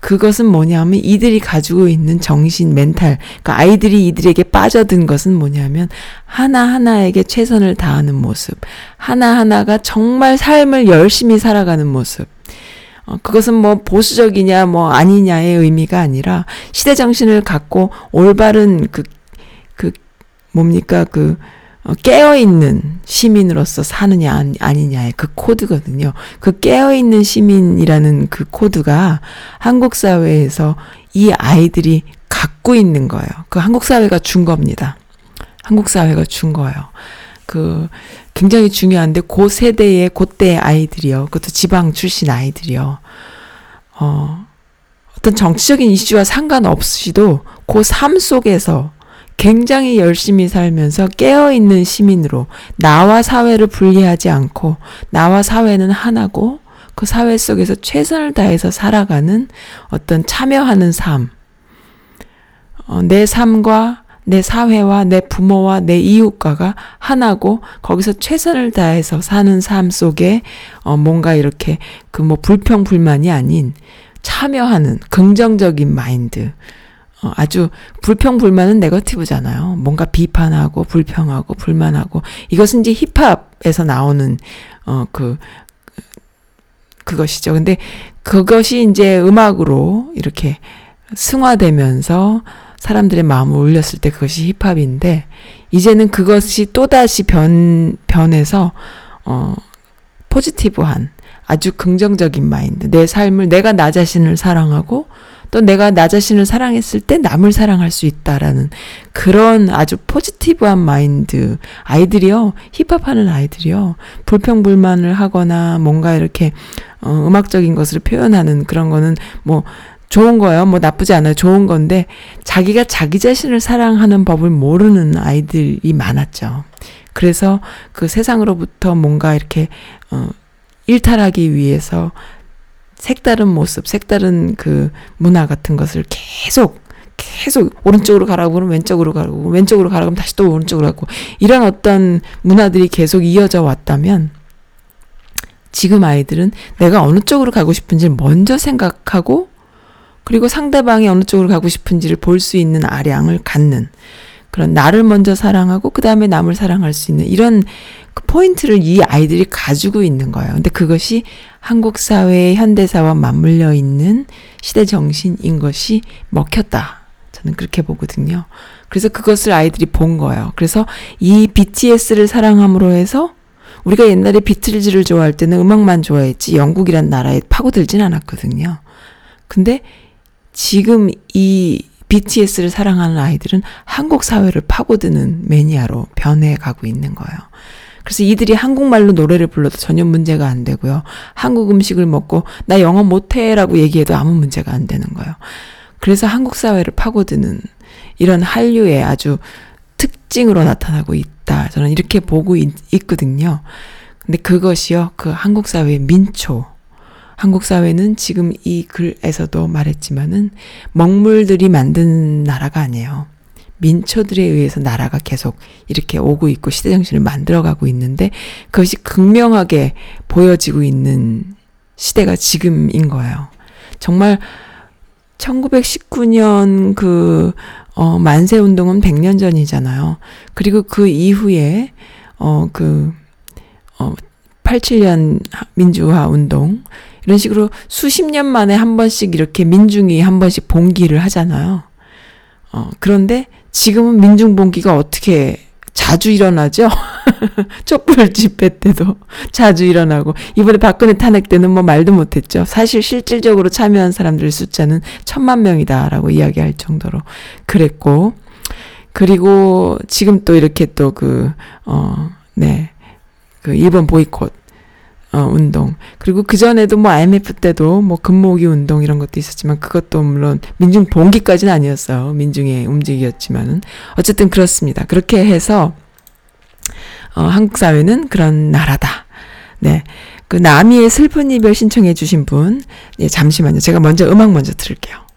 그것은 뭐냐면 이들이 가지고 있는 정신, 멘탈, 그러니까 아이들이 이들에게 빠져든 것은 뭐냐면 하나하나에게 최선을 다하는 모습, 하나하나가 정말 삶을 열심히 살아가는 모습. 어, 그것은 뭐 보수적이냐 뭐 아니냐의 의미가 아니라 시대 정신을 갖고 올바른 그, 그 뭡니까 그 어, 깨어있는 시민으로서 사느냐 아니- 아니냐의 그 코드거든요. 그 깨어있는 시민이라는 그 코드가 한국 사회에서 이 아이들이 갖고 있는 거예요. 그 한국 사회가 준 겁니다. 한국 사회가 준 거예요. 그 굉장히 중요한데 그 세대의 그때의 아이들이요. 그것도 지방 출신 아이들이요. 어 어떤 정치적인 이슈와 상관없이도 그삶 속에서 굉장히 열심히 살면서 깨어있는 시민으로 나와 사회를 분리하지 않고 나와 사회는 하나고 그 사회 속에서 최선을 다해서 살아가는 어떤 참여하는 삶. 어, 내 삶과 내 사회와 내 부모와 내 이웃과가 하나고 거기서 최선을 다해서 사는 삶 속에 어, 뭔가 이렇게 그 뭐 불평 불만이 아닌 참여하는 긍정적인 마인드. 어, 아주 불평 불만은 네거티브잖아요. 뭔가 비판하고 불평하고 불만하고 이것은 이제 힙합에서 나오는 어그 그것이죠. 근데 그것이 이제 음악으로 이렇게 승화되면서 사람들의 마음을 울렸을 때 그것이 힙합인데 이제는 그것이 또다시 변 변해서 어 포지티브한 아주 긍정적인 마인드 내 삶을 내가 나 자신을 사랑하고 또 내가 나 자신을 사랑했을 때 남을 사랑할 수 있다라는 그런 아주 포지티브한 마인드 아이들이요 힙합하는 아이들이요 불평불만을 하거나 뭔가 이렇게 어, 음악적인 것을 표현하는 그런 거는 뭐 좋은 거예요. 뭐 나쁘지 않아요. 좋은 건데 자기가 자기 자신을 사랑하는 법을 모르는 아이들이 많았죠. 그래서 그 세상으로부터 뭔가 이렇게 어 일탈하기 위해서 색다른 모습, 색다른 그 문화 같은 것을 계속 계속 오른쪽으로 가라고 그러면 왼쪽으로 가고 왼쪽으로 가라고 하면 다시 또 오른쪽으로 가고 이런 어떤 문화들이 계속 이어져 왔다면 지금 아이들은 내가 어느 쪽으로 가고 싶은지 먼저 생각하고 그리고 상대방이 어느 쪽으로 가고 싶은지를 볼 수 있는 아량을 갖는 그런 나를 먼저 사랑하고 그 다음에 남을 사랑할 수 있는 이런 그 포인트를 이 아이들이 가지고 있는 거예요. 근데 그것이 한국 사회의 현대사와 맞물려 있는 시대 정신인 것이 먹혔다. 저는 그렇게 보거든요. 그래서 그것을 아이들이 본 거예요. 그래서 이 BTS를 사랑함으로 해서 우리가 옛날에 비틀즈를 좋아할 때는 음악만 좋아했지 영국이란 나라에 파고들진 않았거든요. 근데 지금 이 BTS를 사랑하는 아이들은 한국 사회를 파고드는 매니아로 변해가고 있는 거예요. 그래서 이들이 한국말로 노래를 불러도 전혀 문제가 안 되고요. 한국 음식을 먹고 나 영어 못해라고 얘기해도 아무 문제가 안 되는 거예요. 그래서 한국 사회를 파고드는 이런 한류의 아주 특징으로 나타나고 있다. 저는 이렇게 보고 있, 있거든요. 근데 그것이요, 그 한국 사회의 민초. 한국 사회는 지금 이 글에서도 말했지만은 먹물들이 만든 나라가 아니에요. 민초들에 의해서 나라가 계속 이렇게 오고 있고 시대 정신을 만들어가고 있는데 그것이 극명하게 보여지고 있는 시대가 지금인 거예요. 정말 1919년 그, 어, 만세 운동은 100년 전이잖아요. 그리고 그 이후에, 어, 그, 어, 87년 민주화 운동, 이런 식으로 수십 년 만에 한 번씩 이렇게 민중이 한 번씩 봉기를 하잖아요. 어, 그런데 지금은 민중 봉기가 어떻게 자주 일어나죠? 촛불 집회 때도 자주 일어나고 이번에 박근혜 탄핵 때는 뭐 말도 못했죠. 사실 실질적으로 참여한 사람들의 숫자는 천만 명이다라고 이야기할 정도로 그랬고 그리고 지금 또 이렇게 또 그 어네그 일본 보이콧 어, 운동. 그리고 그전에도 뭐 IMF 때도 뭐 금모으기 운동 이런 것도 있었지만 그것도 물론 민중 봉기까지는 아니었어요. 민중의 움직이었지만은. 어쨌든 그렇습니다. 그렇게 해서, 어, 한국 사회는 그런 나라다. 네. 그 나미의 슬픈 이별 신청해 주신 분. 예, 잠시만요. 제가 먼저 음악 먼저 들을게요.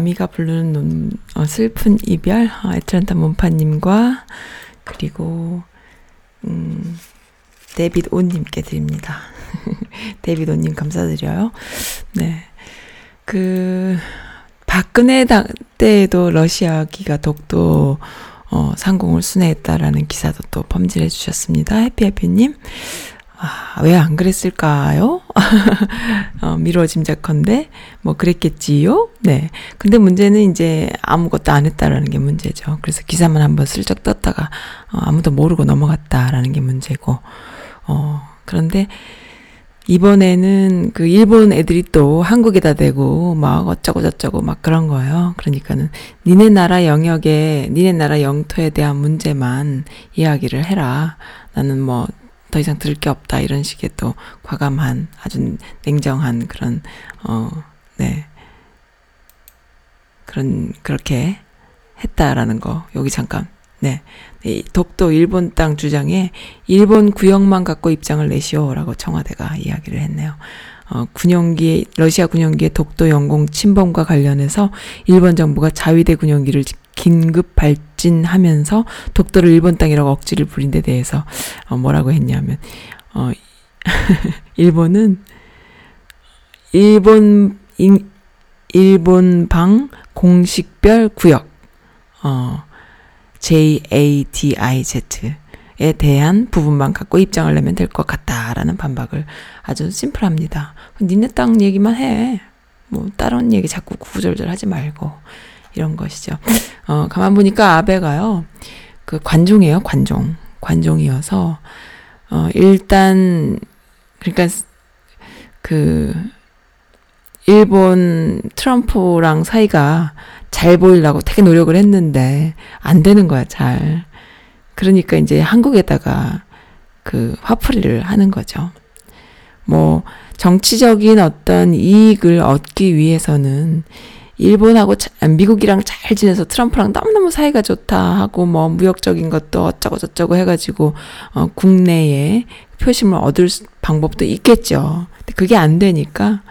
나미가 부르는 눈, 어, 슬픈 이별, 어, 애틀란타 문파님과 그리고 음, 데빗 온님께 드립니다. 데빗 온님 감사드려요. 네, 그 박근혜 당 때에도 러시아기가 독도 어, 상공을 순회했다라는 기사도 또 펌질해 주셨습니다. 해피해피님. 아, 왜 안 그랬을까요? 어, 미뤄 짐작컨대 뭐 그랬겠지요. 네. 근데 문제는 이제 아무것도 안 했다라는 게 문제죠. 그래서 기사만 한번 슬쩍 떴다가 어, 아무도 모르고 넘어갔다라는 게 문제고. 어, 그런데 이번에는 그 일본 애들이 또 한국에다 대고 막 어쩌고 저쩌고 막 그런 거예요. 그러니까는 니네 나라 영역에 니네 나라 영토에 대한 문제만 이야기를 해라. 나는 뭐 더 이상 들을 게 없다 이런 식의 또 과감한 아주 냉정한 그런 어네 그런 그렇게 했다라는 거 여기 잠깐 네. 이 독도 일본 땅 주장에 일본 구역만 갖고 입장을 내시오라고 청와대가 이야기를 했네요. 어, 군용기 러시아 군용기의 독도 영공 침범과 관련해서 일본 정부가 자위대 군용기를 긴급 발 진하면서 독도를 일본 땅이라고 억지를 부린 데 대해서 어, 뭐라고 했냐면 어, 일본은 일본 인, 일본 방 공식별 구역 어 JADIZ에 대한 부분만 갖고 입장을 내면 될 것 같다라는 반박을 아주 심플합니다. 니네 땅 얘기만 해. 뭐 다른 얘기 자꾸 구구절절 하지 말고 이런 것이죠. 어 가만 보니까 아베가요. 그 관종이에요, 관종. 관종이어서 어 일단 그러니까 그 일본 트럼프랑 사이가 잘 보이려고 되게 노력을 했는데 안 되는 거야, 잘. 그러니까 이제 한국에다가 그 화풀이를 하는 거죠. 뭐 정치적인 어떤 이익을 얻기 위해서는 일본하고 자- 미국이랑 잘 지내서 트럼프랑 너무너무 사이가 좋다 하고 뭐 무역적인 것도 어쩌고 저쩌고 해가지고 어 국내에 표심을 얻을 수- 방법도 있겠죠. 근데 그게 안 되니까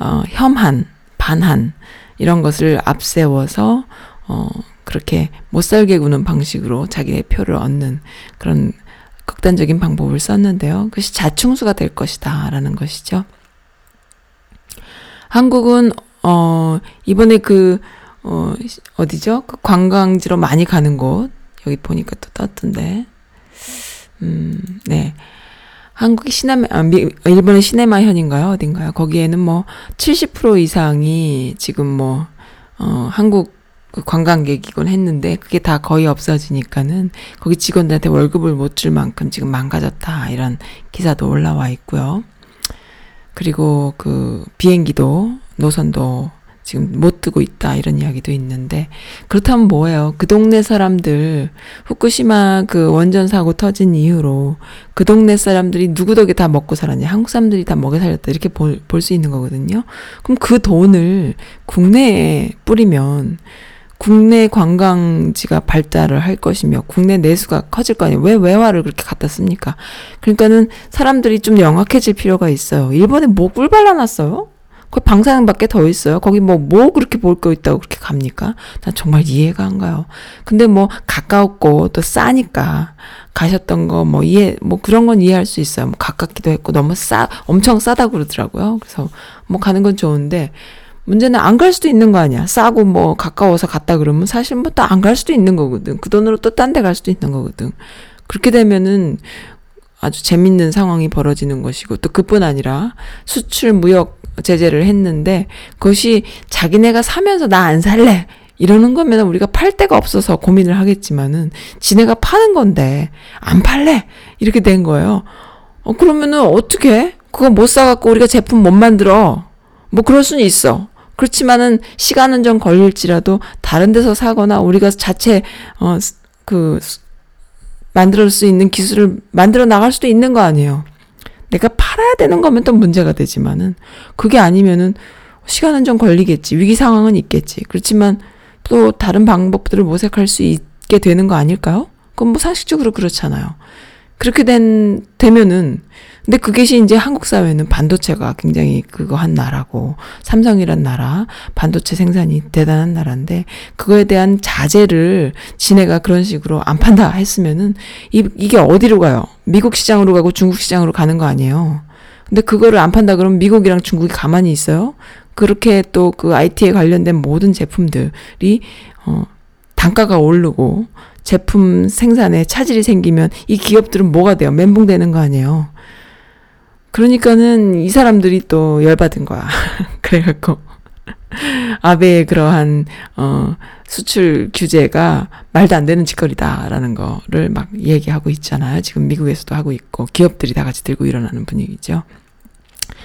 어 혐한, 반한 이런 것을 앞세워서 어 그렇게 못 살게 구는 방식으로 자기의 표를 얻는 그런 극단적인 방법을 썼는데요. 그것이 자충수가 될 것이다라는 것이죠. 한국은 어 이번에 그 어, 어디죠? 그 관광지로 많이 가는 곳. 여기 보니까 또 떴던데. 음, 네. 한국이 시네마, 아, 미, 일본의 시네마 현인가요? 어딘가요? 거기에는 뭐, 70% 이상이 지금 뭐, 어, 한국 그 관광객이곤 했는데, 그게 다 거의 없어지니까는, 거기 직원들한테 월급을 못 줄 만큼 지금 망가졌다. 이런 기사도 올라와 있고요. 그리고 그, 비행기도, 노선도 지금 못 뜨고 있다 이런 이야기도 있는데 그렇다면 뭐예요? 그 동네 사람들 후쿠시마 그 원전 사고 터진 이후로 그 동네 사람들이 누구 덕에 다 먹고 살았냐? 한국 사람들이 다 먹여 살렸다 이렇게 볼 수 있는 거거든요. 그럼 그 돈을 국내에 뿌리면 국내 관광지가 발달을 할 것이며 국내 내수가 커질 거 아니에요. 왜 외화를 그렇게 갖다 씁니까? 그러니까는 사람들이 좀 영악해질 필요가 있어요. 일본에 뭐 꿀 발라놨어요? 그 방사능 밖에 더 있어요. 거기 뭐, 뭐 그렇게 볼 거 있다고 그렇게 갑니까? 난 정말 이해가 안 가요. 근데 뭐, 가까웠고, 또 싸니까, 가셨던 거, 뭐, 이해, 뭐, 그런 건 이해할 수 있어요. 뭐, 가깝기도 했고, 너무 싸, 엄청 싸다고 그러더라고요. 그래서, 뭐, 가는 건 좋은데, 문제는 안 갈 수도 있는 거 아니야. 싸고 뭐, 가까워서 갔다 그러면 사실 뭐, 또 안 갈 수도 있는 거거든. 그 돈으로 또 딴 데 갈 수도 있는 거거든. 그렇게 되면은, 아주 재밌는 상황이 벌어지는 것이고 또 그뿐 아니라 수출 무역 제재를 했는데 그것이 자기네가 사면서 나 안 살래 이러는 거면 우리가 팔 데가 없어서 고민을 하겠지만은 지네가 파는 건데 안 팔래 이렇게 된 거예요. 어 그러면은 어떻게 그거 못 사갖고 우리가 제품 못 만들어 뭐 그럴 수는 있어. 그렇지만은 시간은 좀 걸릴지라도 다른 데서 사거나 우리가 자체 어그 만들 수 있는 기술을 만들어 나갈 수도 있는 거 아니에요. 내가 팔아야 되는 거면 또 문제가 되지만은 그게 아니면은 시간은 좀 걸리겠지. 위기 상황은 있겠지. 그렇지만 또 다른 방법들을 모색할 수 있게 되는 거 아닐까요? 그건 뭐 상식적으로 그렇잖아요. 그렇게 된 되면은 근데 그것이 이제 한국 사회는 반도체가 굉장히 그거 한 나라고 삼성이란 나라 반도체 생산이 대단한 나라인데 그거에 대한 자제를 지네가 그런 식으로 안 판다 했으면은 이, 이게 어디로 가요? 미국 시장으로 가고 중국 시장으로 가는 거 아니에요. 근데 그거를 안 판다 그러면 미국이랑 중국이 가만히 있어요? 그렇게 또 그 IT에 관련된 모든 제품들이 어 단가가 오르고 제품 생산에 차질이 생기면 이 기업들은 뭐가 돼요? 멘붕 되는 거 아니에요. 그러니까는 이 사람들이 또 열받은 거야. 그래갖고 아베의 그러한 어 수출 규제가 말도 안 되는 짓거리다라는 거를 막 얘기하고 있잖아요. 지금 미국에서도 하고 있고 기업들이 다 같이 들고 일어나는 분위기죠.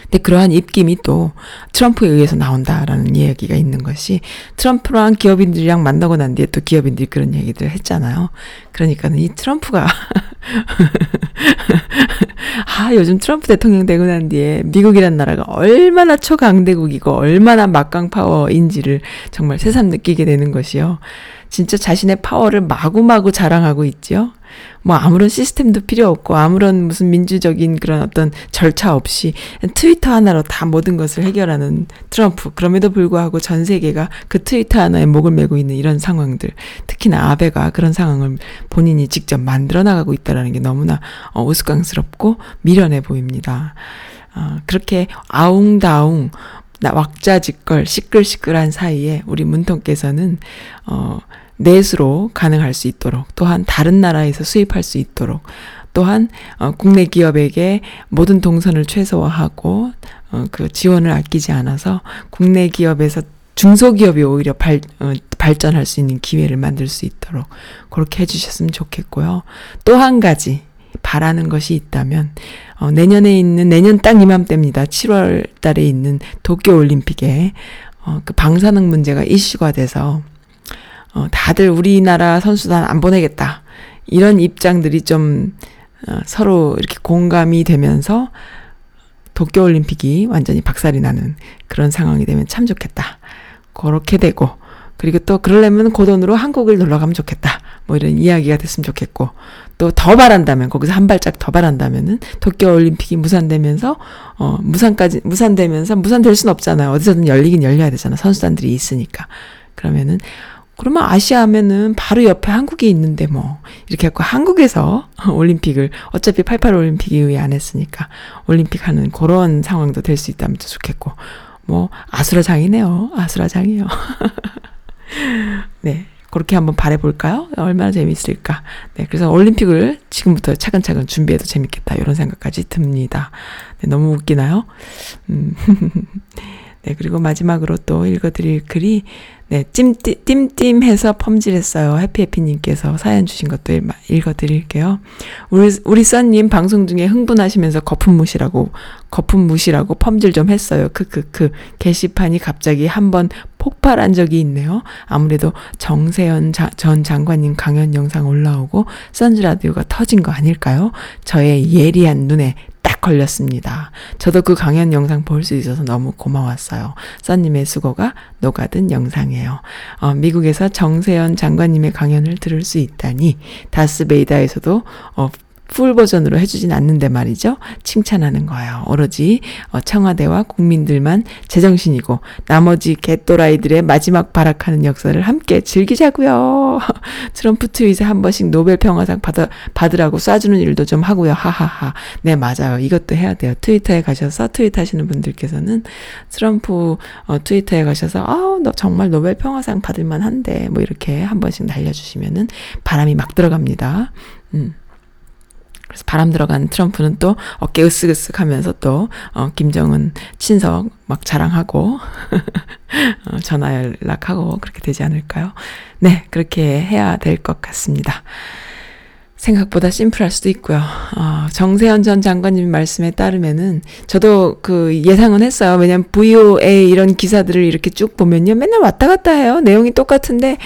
근데 그러한 입김이 또 트럼프에 의해서 나온다라는 이야기가 있는 것이 트럼프랑 기업인들이랑 만나고 난 뒤에 또 기업인들이 그런 얘기들 했잖아요. 그러니까는 이 트럼프가 아 요즘 트럼프 대통령 되고 난 뒤에 미국이란 나라가 얼마나 초강대국이고 얼마나 막강 파워인지를 정말 새삼 느끼게 되는 것이요. 진짜 자신의 파워를 마구마구 자랑하고 있죠. 뭐 아무런 시스템도 필요 없고 아무런 무슨 민주적인 그런 어떤 절차 없이 트위터 하나로 다 모든 것을 해결하는 트럼프. 그럼에도 불구하고 전 세계가 그 트위터 하나에 목을 메고 있는 이런 상황들. 특히나 아베가 그런 상황을 본인이 직접 만들어 나가고 있다라는 게 너무나 어, 우스꽝스럽고 미련해 보입니다. 어, 그렇게 아웅다웅 나 왁자지껄 시끌시끌한 사이에 우리 문통께서는 어 내수로 가능할 수 있도록 또한 다른 나라에서 수입할 수 있도록 또한 어, 국내 기업에게 모든 동선을 최소화하고 어, 그 지원을 아끼지 않아서 국내 기업에서 중소기업이 오히려 발, 어, 발전할 수 있는 기회를 만들 수 있도록 그렇게 해주셨으면 좋겠고요. 또 한 가지 바라는 것이 있다면 어, 내년에 있는 내년 딱 이맘때입니다. 7월 달에 있는 도쿄 올림픽에 어, 그 방사능 문제가 이슈가 돼서 어, 다들 우리나라 선수단 안 보내겠다. 이런 입장들이 좀 어, 서로 이렇게 공감이 되면서 도쿄올림픽이 완전히 박살이 나는 그런 상황이 되면 참 좋겠다. 그렇게 되고, 그리고 또 그러려면 그 돈으로 한국을 놀러 가면 좋겠다. 뭐 이런 이야기가 됐으면 좋겠고, 또 더 바란다면, 거기서 한 발짝 더 바란다면은 도쿄올림픽이 무산되면서, 어, 무산까지, 무산되면서, 무산될 순 없잖아요. 어디서든 열리긴 열려야 되잖아. 선수단들이 있으니까. 그러면은, 그러면 아시아 하면은 바로 옆에 한국이 있는데 뭐. 이렇게 해고 한국에서 올림픽을 어차피 88 올림픽 이후에 안 했으니까 올림픽 하는 그런 상황도 될 수 있다면 또 좋겠고. 뭐 아수라장이네요. 아수라장이요. 네. 그렇게 한번 바래볼까요? 얼마나 재밌을까? 네. 그래서 올림픽을 지금부터 차근차근 준비해도 재밌겠다. 이런 생각까지 듭니다. 네, 너무 웃기나요? 음 네, 그리고 마지막으로 또 읽어드릴 글이, 네, 찜띠, 찜찜해서 펌질했어요. 해피해피님께서 사연 주신 것도 읽- 읽어드릴게요. 우리, 우리 써님 방송 중에 흥분하시면서 거품 무시라고, 거품 무시라고 펌질 좀 했어요. 크크크. 게시판이 갑자기 한번 폭발한 적이 있네요. 아무래도 정세현 자- 전 장관님 강연 영상 올라오고 선즈라디오가 터진 거 아닐까요? 저의 예리한 눈에 딱 걸렸습니다. 저도 그 강연 영상 볼 수 있어서 너무 고마웠어요. 써님의 수고가 녹아든 영상이에요. 어, 미국에서 정세현 장관님의 강연을 들을 수 있다니 다스베이다에서도 어, full 버전으로 해주진 않는데 말이죠. 칭찬하는 거예요. 오로지 어, 청와대와 국민들만 제정신이고 나머지 개또라이들의 마지막 발악하는 역사를 함께 즐기자고요. 트럼프 트윗에 한 번씩 노벨 평화상 받아, 받으라고 쏴주는 일도 좀 하고요. 하하하. 네 맞아요. 이것도 해야 돼요. 트위터에 가셔서 트윗 하시는 분들께서는 트럼프 어, 트위터에 가셔서 아우 너 정말 노벨 평화상 받을 만한데 뭐 이렇게 한 번씩 날려주시면은 바람이 막 들어갑니다. 음. 그래서 바람 들어간 트럼프는 또 어깨 으쓱으쓱 하면서 또, 어, 김정은 친석 막 자랑하고, 어, 전화 연락하고 그렇게 되지 않을까요? 네, 그렇게 해야 될 것 같습니다. 생각보다 심플할 수도 있고요. 어, 정세현 전 장관님 말씀에 따르면은 저도 그 예상은 했어요. 왜냐면 VOA 이런 기사들을 이렇게 쭉 보면요. 맨날 왔다 갔다 해요. 내용이 똑같은데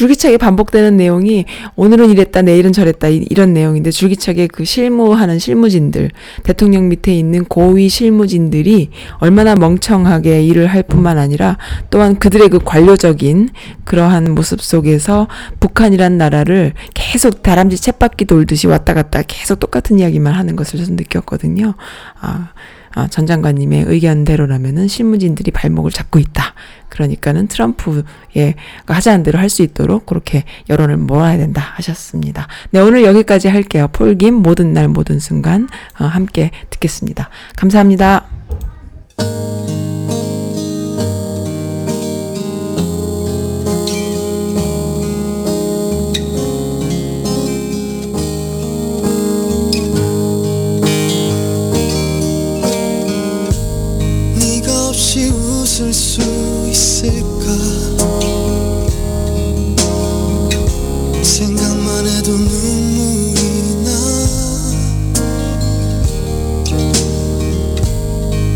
줄기차게 반복되는 내용이 오늘은 이랬다 내일은 저랬다 이- 이런 내용인데 줄기차게 그 실무하는 실무진들 대통령 밑에 있는 고위 실무진들이 얼마나 멍청하게 일을 할 뿐만 아니라 또한 그들의 그 관료적인 그러한 모습 속에서 북한이란 나라를 계속 다람쥐 쳇바퀴 돌듯이 왔다 갔다 계속 똑같은 이야기만 하는 것을 저는 느꼈거든요. 아, 아, 전 장관님의 의견대로라면은 실무진들이 발목을 잡고 있다. 그러니까는 트럼프의 하자는 대로 할 수 있도록 그렇게 여론을 모아야 된다 하셨습니다. 네, 오늘 여기까지 할게요. 폴김 모든 날 모든 순간 어, 함께 듣겠습니다. 감사합니다. 있을까? 생각만 해도 눈물이 나.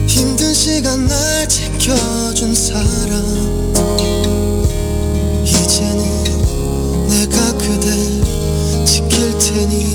힘든 시간 날 지켜준 사람. 이제는 내가 그댈 지킬 테니